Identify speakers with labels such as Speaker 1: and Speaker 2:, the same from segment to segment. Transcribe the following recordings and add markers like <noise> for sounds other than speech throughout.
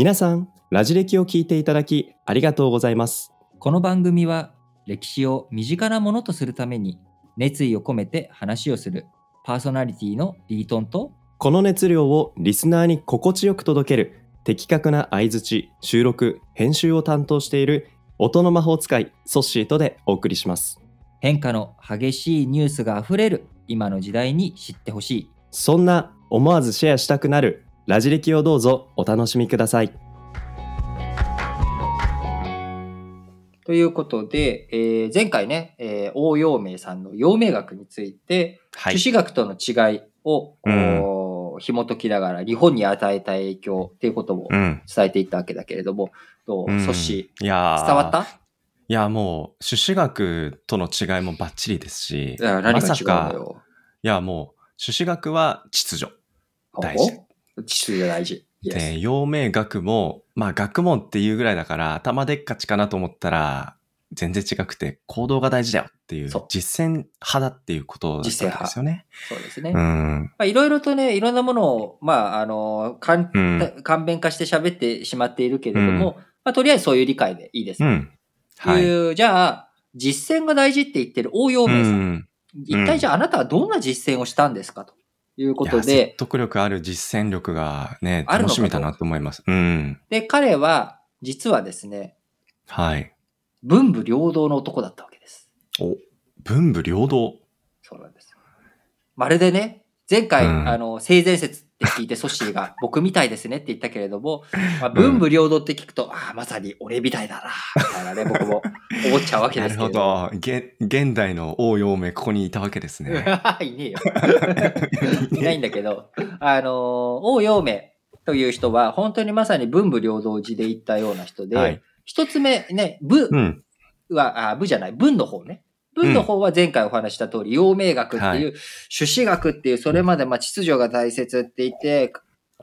Speaker 1: 皆さん、ラジ歴を聞いていただきありがとうございます。
Speaker 2: この番組は歴史を身近なものとするために熱意を込めて話をするパーソナリティのリートンと
Speaker 1: この熱量をリスナーに心地よく届ける的確な相づち、収録、編集を担当している音の魔法使いソッシーとでお送りします。
Speaker 2: 変化の激しいニュースがあふれる今の時代に知ってほしい
Speaker 1: そんな思わずシェアしたくなるラジ歴をどうぞお楽しみください。
Speaker 2: ということで、えー前回ね、えー応用名さんの陽明学について、
Speaker 1: は
Speaker 2: 朱子学との違いを、こう紐解きながら日本に与えた影響っていうことを
Speaker 1: うん。
Speaker 2: 伝えていったわけだけれども、どう、
Speaker 1: うん。
Speaker 2: 伝わった？
Speaker 1: いや、もう、朱子学との違いもバッチリですし、まさか
Speaker 2: よ。
Speaker 1: いや、もう、朱子学は秩序。大事。
Speaker 2: お秩序大事。
Speaker 1: で、陽明学も、まあ学問っていうぐらいだから頭でっかちかなと思ったら、全然違くて行動が大事だよっていう実践派だっていうことですよね。
Speaker 2: そうですね。
Speaker 1: う
Speaker 2: ま
Speaker 1: ん。
Speaker 2: あいろいろとね、いろんなものを、まあ、あの、かん
Speaker 1: うん。
Speaker 2: 簡便化して喋ってしまっているけれども、まあ、とりあえずそういう理解でいいです。
Speaker 1: うん。はい。
Speaker 2: いうじゃあ、実践が大事って言ってる応用
Speaker 1: う
Speaker 2: 名さん。
Speaker 1: ん。
Speaker 2: 一体じゃああなたはどんな実践をしたんですかということで
Speaker 1: 説、得力ある実践力がね、楽しみだなと思います。うん。
Speaker 2: で、彼は、実はですね、
Speaker 1: はい。
Speaker 2: 文武両道の男だったわけです。
Speaker 1: お、文武両道。
Speaker 2: そうなんです。まるでね、前回、
Speaker 1: うん
Speaker 2: あの、性善説って聞いて、ソッシーが <laughs> 僕みたいですねって言ったけれども、まあ、文武両道って聞くと、ああ、まさに俺みたいだな、みたいなね、僕も思っちゃうわけ
Speaker 1: なるほ
Speaker 2: ですけれども。
Speaker 1: ど。現現代の王陽明、ここにいたわけですね。<laughs>
Speaker 2: いねえよ。<laughs> いないんだけど、あの、王陽明という人は、本当にまさに文武両道寺で行ったような人で、
Speaker 1: はい。
Speaker 2: 一つ目ね、武
Speaker 1: うん。
Speaker 2: は、あ武じゃない、文の方ね。文の方は前回お話しした通り、陽明学っていう、朱子学っていう、それまでまあ秩序が大切って言って、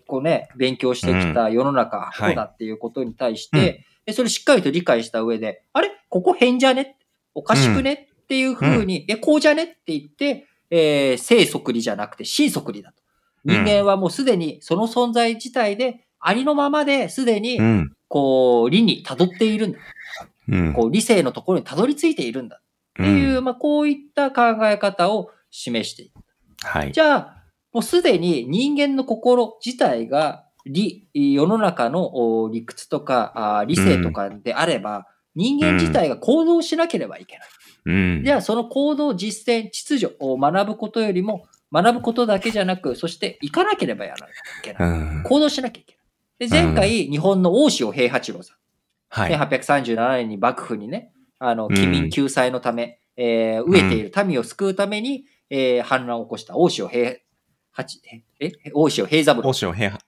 Speaker 2: こうね、勉強してきた世の中、
Speaker 1: はい
Speaker 2: こうだっていうことに対して、でそれしっかりと理解した上で、あれ？ここ変じゃね？おかしくね、っていうふうに、え、こうじゃね？って言って、えー、正則理じゃなくて真則理だと。人間はもうすでにその存在自体で、ありのままですでに
Speaker 1: う、ん。
Speaker 2: こう、理に辿っているんだ。
Speaker 1: うん。
Speaker 2: こう、理性のところに辿り着いているんだ。っていう、
Speaker 1: うん
Speaker 2: まあ、こういった考え方を示している。
Speaker 1: はい。
Speaker 2: じゃあ、もうすでに人間の心自体が理、世の中のお理屈とかあ理性とかであれば、人間自体が行動しなければいけない。
Speaker 1: うん。
Speaker 2: じゃあ、その行動、実践、秩序を学ぶことよりも、学ぶことだけじゃなく、そして行かなければやらなきゃいけ
Speaker 1: う
Speaker 2: ない。
Speaker 1: ん。
Speaker 2: 行動しなきゃいけない。で、前回、日本の大塩平八郎さん。
Speaker 1: はい。
Speaker 2: 1837年に幕府にね、あの、
Speaker 1: うん
Speaker 2: 機民救済のため、えー飢えている民を救うために、えー反乱を起こした大塩平八、え、え大塩平三郎
Speaker 1: 大。塩平、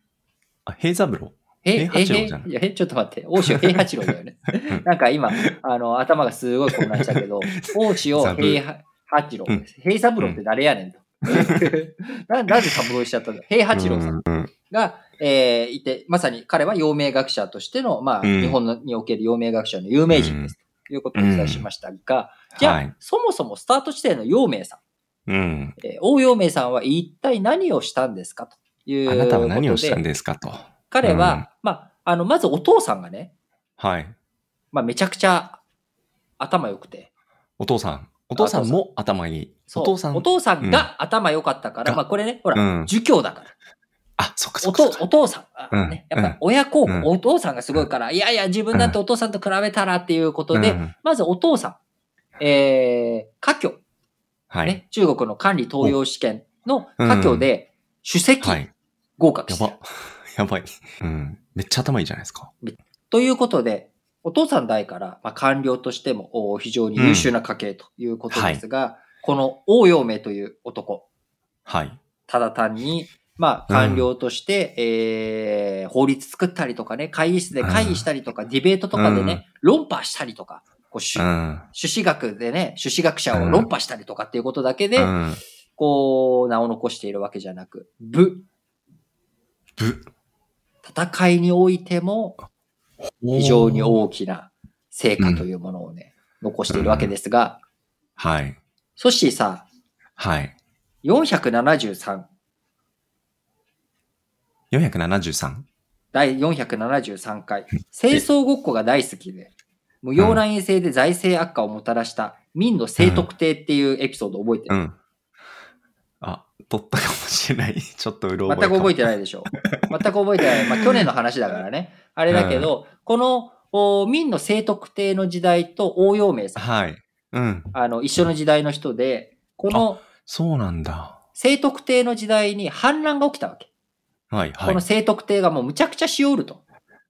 Speaker 1: あ、平三郎？
Speaker 2: え、
Speaker 1: 平八郎じゃない？
Speaker 2: え、え、ちょっと待って、大塩平八郎だよね。<laughs> なんか今、あの、頭がすごい混乱したけど、<laughs> 大塩平八郎
Speaker 1: うん。
Speaker 2: 平三郎って誰やねんと。<laughs> ななんで三郎しちゃったんだ？平八郎さん。
Speaker 1: うん。
Speaker 2: が、えーいて、まさに彼は陽明学者としての、まあ、
Speaker 1: うん
Speaker 2: 日本のにおける陽明学者の有名人です。ということをお伝えしましたが、じゃあ、
Speaker 1: はい。
Speaker 2: そもそもスタート地点の陽明さん、
Speaker 1: うん。
Speaker 2: えー王陽明さんは一体何をしたんですかという
Speaker 1: あなたは何をしたん
Speaker 2: で
Speaker 1: ですかと。
Speaker 2: 彼は、
Speaker 1: うん
Speaker 2: まあ、あの、まずお父さんがね、
Speaker 1: はい。
Speaker 2: まあ、めちゃくちゃ頭良くて、
Speaker 1: お父さん。お父さんも頭いい。お父さん。
Speaker 2: お父さんが頭良かったから、
Speaker 1: が
Speaker 2: まあ、これね、ほら、
Speaker 1: うん
Speaker 2: 儒教だから。
Speaker 1: あ、そっかそっか。
Speaker 2: お父さん、やっぱ親孝行、
Speaker 1: うん
Speaker 2: お父さんがすごいから、いやいや、自分だってお父さんと比べたらっていうことで、
Speaker 1: うん
Speaker 2: まずお父さん、えー、家教、
Speaker 1: はい。
Speaker 2: ね、中国の管理登用試験の家教で、主席
Speaker 1: はい。
Speaker 2: 合格してる、
Speaker 1: やば。<laughs> やばい。うん。めっちゃ頭いいじゃないですか。
Speaker 2: ということで、お父さん代から、まあ、官僚としてもお非常に優秀な家系ということですが、この王陽明という男、
Speaker 1: はい。
Speaker 2: ただ単に、まあ、官僚として、えー、法律作ったりとかね、会議室で会議したりとか、ディベートとかでね、論破したりとか、こう、主
Speaker 1: うん。
Speaker 2: 朱子学でね、朱子学者を論破したりとかっていうことだけで、
Speaker 1: うん。
Speaker 2: こう、名を残しているわけじゃなく、武、
Speaker 1: ぶ。
Speaker 2: 戦いにおいても非常に大きな成果というものをね、残しているわけですが、
Speaker 1: はい。
Speaker 2: ソッシーさ、
Speaker 1: はい。
Speaker 2: 473、
Speaker 1: 473?
Speaker 2: 第473回、清掃ごっこが大好きで、無用な陰性で財政悪化をもたらした民の聖徳帝っていうエピソード覚えてる、
Speaker 1: うん。あ、取ったかもしれない。<laughs> ちょっとうろ
Speaker 2: 全く覚えて
Speaker 1: ない。
Speaker 2: でしょ。全く覚えてない。まあ去年の話だからね。あれだけど、このお民の聖徳帝の時代と応用名さん、
Speaker 1: はい。うん。
Speaker 2: あの、一緒の時代の人で、この
Speaker 1: そうなんだ。
Speaker 2: 聖徳帝の時代に反乱が起きたわけ。
Speaker 1: はいはい。
Speaker 2: この聖徳帝がもうむちゃくちゃしおると。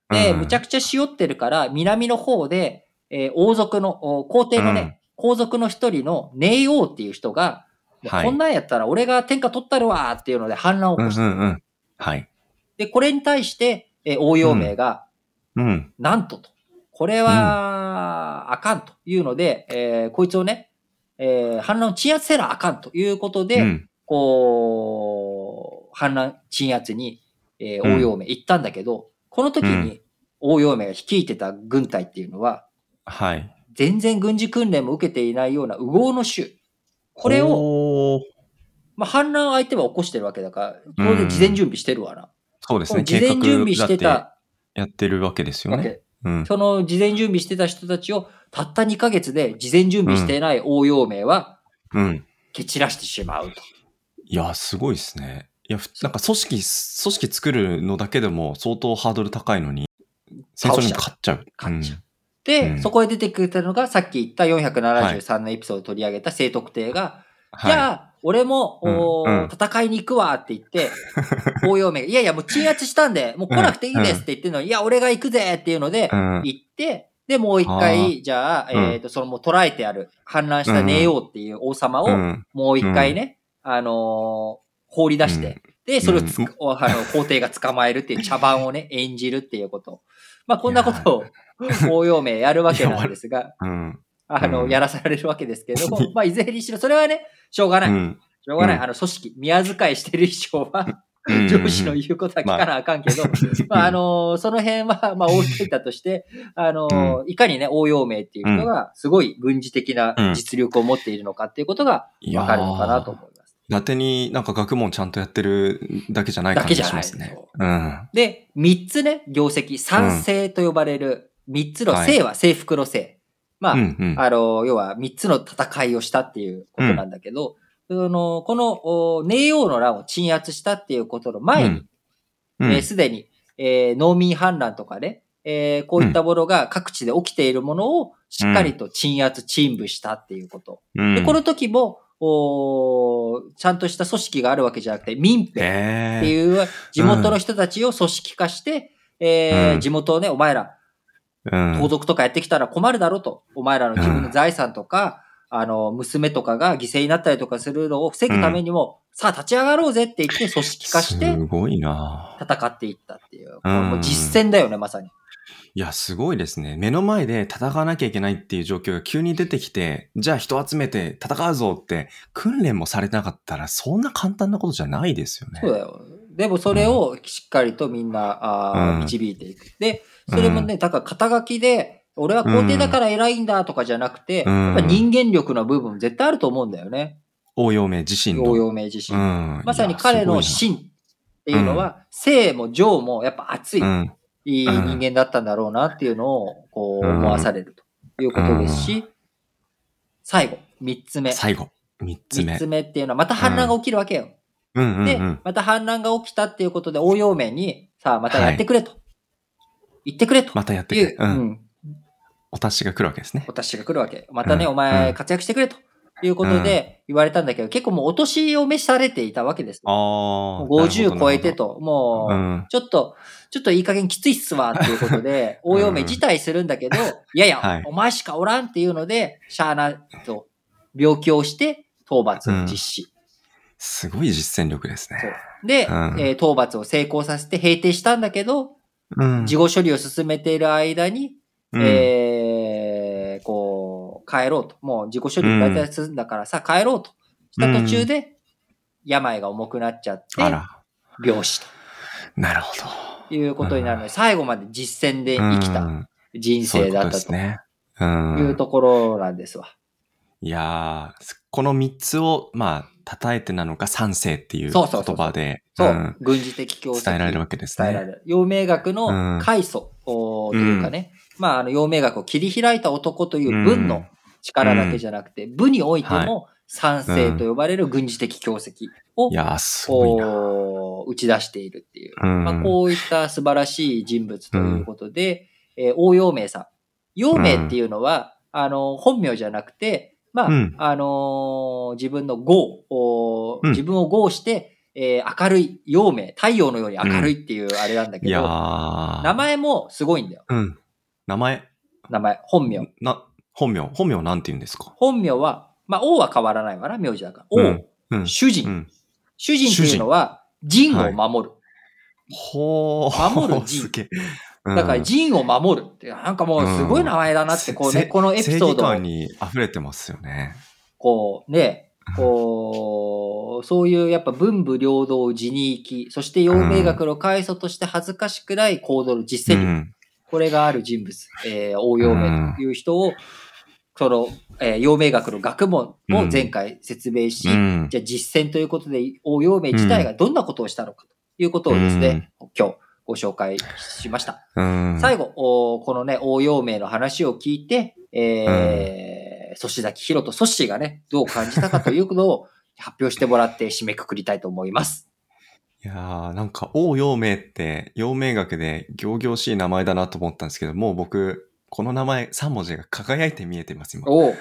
Speaker 2: で、
Speaker 1: うん
Speaker 2: むちゃくちゃしおってるから、南の方で、えー王族の、お皇帝のね、皇族の一人の寧王っていう人が、
Speaker 1: はい
Speaker 2: こんなんやったら俺が天下取ったるわーっていうので反乱を起
Speaker 1: うん
Speaker 2: こした。
Speaker 1: うんうん。はい。
Speaker 2: で、これに対して、えー応用名が、
Speaker 1: うん。
Speaker 2: なんとと。これは、あかんというので、えーこいつをね、えー反乱を鎮圧せなあかんということで、
Speaker 1: うん。
Speaker 2: こう、反乱鎮圧に、えー
Speaker 1: うん
Speaker 2: 応用名行ったんだけど、この時
Speaker 1: う
Speaker 2: に応用名が率いてた軍隊っていうのは、
Speaker 1: はい。
Speaker 2: 全然軍事訓練も受けていないような右往の衆。これを、
Speaker 1: を、
Speaker 2: まあ、反乱を相手は起こしてるわけだから、当然事前準備してるわな。
Speaker 1: そうですね。
Speaker 2: 事前準備してた
Speaker 1: やってるわけですよね。うん。
Speaker 2: その事前準備してた人たちを、たった2ヶ月で事前準備していない応用名は、
Speaker 1: うん。
Speaker 2: 蹴散らしてしまうと。
Speaker 1: いや、すごいですね。いや、ふなんか組織、組織作るのだけでも相当ハードル高いのに、戦争に勝っちゃう。
Speaker 2: 勝っちゃう。で、
Speaker 1: うん。
Speaker 2: そこで出てくるのが、さっき言った473のエピソード取り上げた聖徳帝が、
Speaker 1: はい。
Speaker 2: じゃあ、俺も、
Speaker 1: うん。うん。
Speaker 2: 戦いに行くわって言って、応用名。が、いやいや、もう鎮圧したんで、もう来なくていいですって言ってるのに、いや、俺が行くぜっていうので
Speaker 1: う、ん。
Speaker 2: 行って、で、もう一
Speaker 1: あ。
Speaker 2: 回、じゃあ、
Speaker 1: うん。
Speaker 2: えっと、そのもう捕らえてある、反乱したネオっていう王様を、
Speaker 1: うん。
Speaker 2: もう一回ね、あのー放り出して、で、それをつ、
Speaker 1: うん。
Speaker 2: おあの、皇帝が捕まえるっていう茶番をね、演じるっていうこと。まあ、こんなことを、<laughs> 応用名やるわけなんですが、<laughs>
Speaker 1: うん。
Speaker 2: あの、
Speaker 1: うん。
Speaker 2: やらされるわけですけれども、まあ、いずれにしろ、それはね、しょうがない。
Speaker 1: うん。
Speaker 2: しょうがない。
Speaker 1: うん。
Speaker 2: あの、組織、宮遣いしてる以上は、
Speaker 1: うん。
Speaker 2: 上司の言うことは聞かなあかんけど、<laughs> まあ、あの、その辺は、まあ、置いといたとして、あの、いかにね、応用名っていう人が、すごい軍事的な実力を持っているのかっていうことが、わかるのかなと思います。
Speaker 1: 伊達になんか学問ちゃんとやってるだけじゃない感じしますね。
Speaker 2: そう
Speaker 1: うん。
Speaker 2: で、三つね、業績、三聖と呼ばれる、三つの、
Speaker 1: はい
Speaker 2: 聖は征服の聖。まあ、
Speaker 1: うんうん。
Speaker 2: あの、要は三つの戦いをしたっていうことなんだけど、そのこの、お寧王の乱を鎮圧したっていうことの前に、
Speaker 1: うんうん
Speaker 2: えーすでに、えー農民反乱とかね、えーこういったものが各地で起きているものをしっかりと鎮圧、鎮武したっていうこと。
Speaker 1: うん
Speaker 2: で、この時も、おーちゃんとした組織があるわけじゃなくて、民兵って
Speaker 1: ええ
Speaker 2: いう地元の人たちを組織化して、えー
Speaker 1: うん
Speaker 2: 地元をね、お前ら、
Speaker 1: うん
Speaker 2: 盗賊とかやってきたら困るだろうと。お前らの自分の財産とか、あの、娘とかが犠牲になったりとかするのを防ぐためにも、さあ立ち上がろうぜって言って組織化して
Speaker 1: すごいな
Speaker 2: 戦っていったっていう。
Speaker 1: うん
Speaker 2: もう実践だよね、まさに。
Speaker 1: いや、すごいですね。目の前で戦わなきゃいけないっていう状況が急に出てきて、じゃあ人集めて戦うぞって、訓練もされてなかったら、そんな簡単なことじゃないですよね。
Speaker 2: そうだよ。でもそれをしっかりとみんな、
Speaker 1: うん
Speaker 2: 導いていく。で、それもね、だから肩書きで、俺は皇帝だから偉いんだとかじゃなくて、
Speaker 1: うん
Speaker 2: やっぱ人間力の部分絶対あると思うんだよね。
Speaker 1: 応用名自身の。
Speaker 2: 応用名自身。
Speaker 1: うん。
Speaker 2: まさに彼の
Speaker 1: い
Speaker 2: 芯っていうのは、性も情もやっぱ熱い、
Speaker 1: やすごいな
Speaker 2: いい人間だったんだろうなっていうのを、こう
Speaker 1: うん
Speaker 2: 思わされるということですし、最後、三つ目。
Speaker 1: うん。最後。三つ目。
Speaker 2: 三つ目っていうのは、また反乱が起きるわけよ。で
Speaker 1: うん。、
Speaker 2: また反乱が起きたっていうことで、応用名に、さあ、またやってくれと。言ってくれと。
Speaker 1: またやってくれ。う。
Speaker 2: うんん、
Speaker 1: お達しが来るわけですね。
Speaker 2: お達しが来るわけ。またね、
Speaker 1: うん
Speaker 2: お前
Speaker 1: うん
Speaker 2: 活躍してくれと。いうことで言われたんだけど、結構もうお年を召されていたわけです。
Speaker 1: ああ。
Speaker 2: もう50超えて
Speaker 1: と。
Speaker 2: と、もう、
Speaker 1: うん。
Speaker 2: ちょっと、ちょっといい加減きついっすわっていうことで、応用名辞退するんだけど、<laughs> いやいや、
Speaker 1: はい
Speaker 2: お前しかおらんっていうので、シャーナと病気をして討伐を実施。
Speaker 1: すごい実践力ですね。
Speaker 2: で、
Speaker 1: うん
Speaker 2: えー討伐を成功させて平定したんだけど、
Speaker 1: うん。
Speaker 2: 事後処理を進めている間に、
Speaker 1: うん
Speaker 2: えー帰ろうと。もう自己処理大体進んだからさ、帰ろうと。した途中で、病が重くなっちゃって。病死
Speaker 1: なるほ
Speaker 2: ということになるので、最後まで実践で
Speaker 1: ど。
Speaker 2: 生きた
Speaker 1: うん
Speaker 2: 人生だったと。いうんところなんですわ。
Speaker 1: いやー、この3つを、まあ、叩えてなのか三世っていう言葉で、
Speaker 2: そう、
Speaker 1: ん
Speaker 2: 軍事的教
Speaker 1: 伝えられるわけですね。
Speaker 2: 伝えられる。陽明学
Speaker 1: うん
Speaker 2: の開祖おというかね、まあ、あの、陽明学を切り開いた男という文の力だけじゃなくて、部においても三世と呼ばれる軍事的教績を。こう打ち出しているっていう。
Speaker 1: うん
Speaker 2: まあ、こういった素晴らしい人物ということで、えー王陽明さん。陽明っていうのは、あの、本名じゃなくて、まあ、
Speaker 1: うん
Speaker 2: あのー自分の号を、
Speaker 1: うん
Speaker 2: 自分を号して、えー明るい、陽明、太陽のように明るいっていうあれなんだけど、
Speaker 1: ー。
Speaker 2: 名前もすごいんだよ。
Speaker 1: うん。名前、
Speaker 2: 名前、本名。
Speaker 1: な、本名、本名なんて言うんですか？
Speaker 2: 本名は、まあ、王は変わらないわな、名字だから。王、
Speaker 1: うんうん。
Speaker 2: 主人。
Speaker 1: うん。
Speaker 2: 主人っていうのは、陣を守る。
Speaker 1: ほー。
Speaker 2: 守る陣
Speaker 1: すげえ。
Speaker 2: だから、
Speaker 1: うん
Speaker 2: 陣を守るって、なんかもうすごい名前だなって、こうね、
Speaker 1: せ
Speaker 2: このエピソードを
Speaker 1: 正に溢れてますよね。
Speaker 2: こうね、こう、そういうやっぱ文武両道自に行き、そして陽明学の開祖として恥ずかしくない行動の実践。これがある人物、えー、応陽明という人を、その、えー、陽明学の学問を前回説明し、
Speaker 1: うん
Speaker 2: じゃあ実践ということで、応陽明自体がどんなことをしたのかということをですね、今日ご紹介しました。
Speaker 1: うん。
Speaker 2: 最後、おこのね、応陽明の話を聞いて、えー、粗志崎弘とソッシーがね、どう感じたかというのを <laughs> 発表してもらって締めくくりたいと思います。
Speaker 1: いやー、なんか、王陽明って、陽明学で行々しい名前だなと思ったんですけど、もう僕、この名前3文字が輝いて見えてます、今。
Speaker 2: おう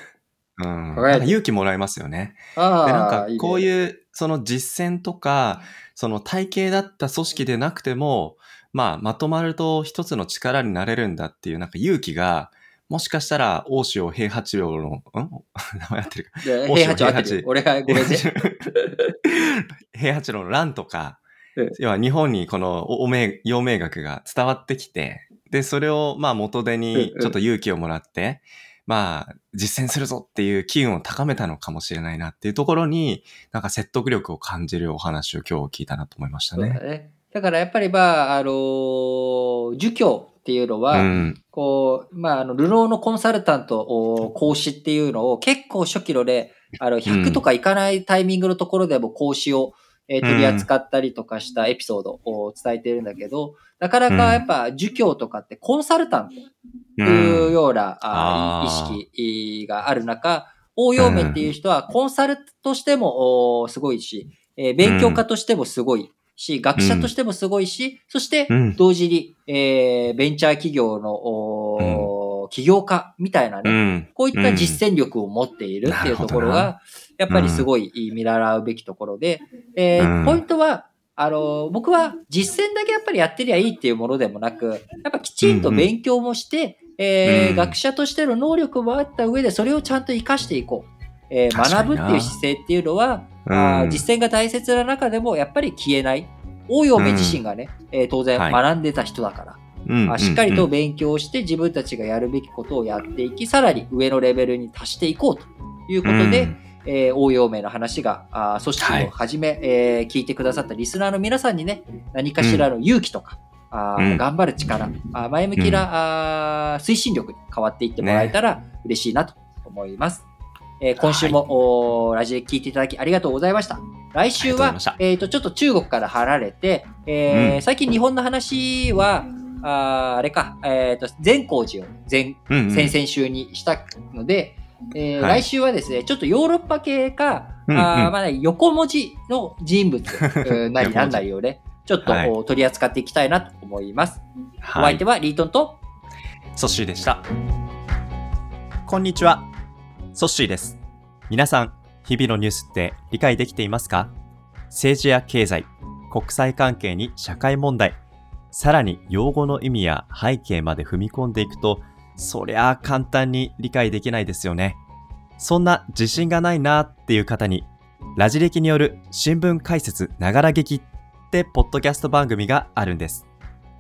Speaker 1: うん。なんか勇気もらえますよね。で、なんか、こう
Speaker 2: う。
Speaker 1: いう、その実践とか、その体系だった組織でなくても、まあ、まとまると一つの力になれるんだっていう、なんか勇気が、もしかしたら、大塩平八郎の、ん？<laughs> 名前合ってるか。
Speaker 2: 平八合ってるよ。俺がごめんね。<laughs>
Speaker 1: 平八郎の乱とか
Speaker 2: うん、
Speaker 1: 要は日本にこのお明陽明学が伝わってきて、で、それをまあ元手にちょっと勇気をもらって、まあ実践するぞっていう機運を高めたのかもしれないなっていうところに、なんか説得力を感じるお話を今日聞いたなと思いました
Speaker 2: そうだ
Speaker 1: ね。
Speaker 2: ね。だからやっぱりまあ、あのー儒教っていうのは、
Speaker 1: うん。
Speaker 2: こう、まあ、あの、ルノーのコンサルタント、お講師っていうのを結構初期ので、あの、100とかいかないタイミングのところでも講師を、えー取り扱ったりとかしたエピソードを伝えてるんだけど、なかなかやっぱ儒教とかってコンサルタントというような、意識がある中、応用面っていう人はコンサルとしてもおすごいし、えー勉強家としてもすごいし、学者としてもすごいし、そして
Speaker 1: うん。
Speaker 2: 同時に、えーベンチャー企業の起業家みたいなね、
Speaker 1: うん。
Speaker 2: こういった実践力を持っているっていうところが、やっぱりすごい見習うべきところで、えー
Speaker 1: うん。
Speaker 2: ポイントは、あの、僕は実践だけやっぱりやってりゃいいっていうものでもなく、やっぱきちんと勉強もして、えー
Speaker 1: うん。
Speaker 2: 学者としての能力もあった上で、それをちゃんと活かしていこう。えー学ぶっていう姿勢っていうのは、
Speaker 1: うん。
Speaker 2: あー実践が大切な中でもやっぱり消えない。応用目自身がね、えー当然
Speaker 1: はい。
Speaker 2: 学んでた人だから、
Speaker 1: うん
Speaker 2: あしっかりと
Speaker 1: うん
Speaker 2: 勉強して自分たちがやるべきことをやっていき、さらに上のレベルに達していこうということで、
Speaker 1: うん。
Speaker 2: えー応用名の話が、あー組織をはじめ、えー聞いてくださったリスナーの皆さんにね、何かしらの勇気とか、あー
Speaker 1: うん。
Speaker 2: 頑張る力、あー前向きな、あー推進力に変わっていってもらえたら嬉しいなと思います。えー今週も、おーラジエ聞いていただきありがとうございました。来週はえっ、と、ちょっと中国から離れて、えー
Speaker 1: うん。
Speaker 2: 最近日本の話は、あーあれか、えっ、と、善光寺を前、
Speaker 1: うんうん
Speaker 2: 先々週にしたので、えー
Speaker 1: はい
Speaker 2: 来週はですね、ちょっとヨーロッパ系か、
Speaker 1: うんうん
Speaker 2: あーまあ、横文字の人物 <laughs> うんなりなんなりをね、ちょっと、
Speaker 1: はい
Speaker 2: お取り扱っていきたいなと思います。お
Speaker 1: はい
Speaker 2: 相手。はリートンと、
Speaker 1: ソッシーでした。こんにちは。ソッシーです。皆さん、日々のニュースって理解できていますか？政治や経済、国際関係に社会問題、さらに用語の意味や背景まで踏み込んでいくと、そりゃあ簡単に理解できないですよね。そんな自信がないなっていう方に、ラジ歴による新聞解説ながら劇ってポッドキャスト番組があるんです。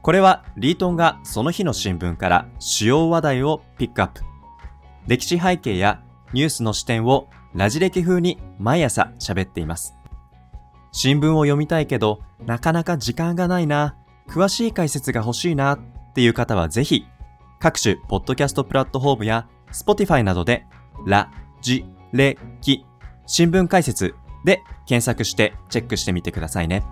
Speaker 1: これはリートンがその日の新聞から主要話題をピックアップ。歴史背景やニュースの視点をラジ歴風に毎朝喋っています。新聞を読みたいけどなかなか時間がないな、詳しい解説が欲しいなっていう方はぜひ各種ポッドキャストプラットフォームや Spotify などでラジレ、キ新聞解説で検索してチェックしてみてくださいね。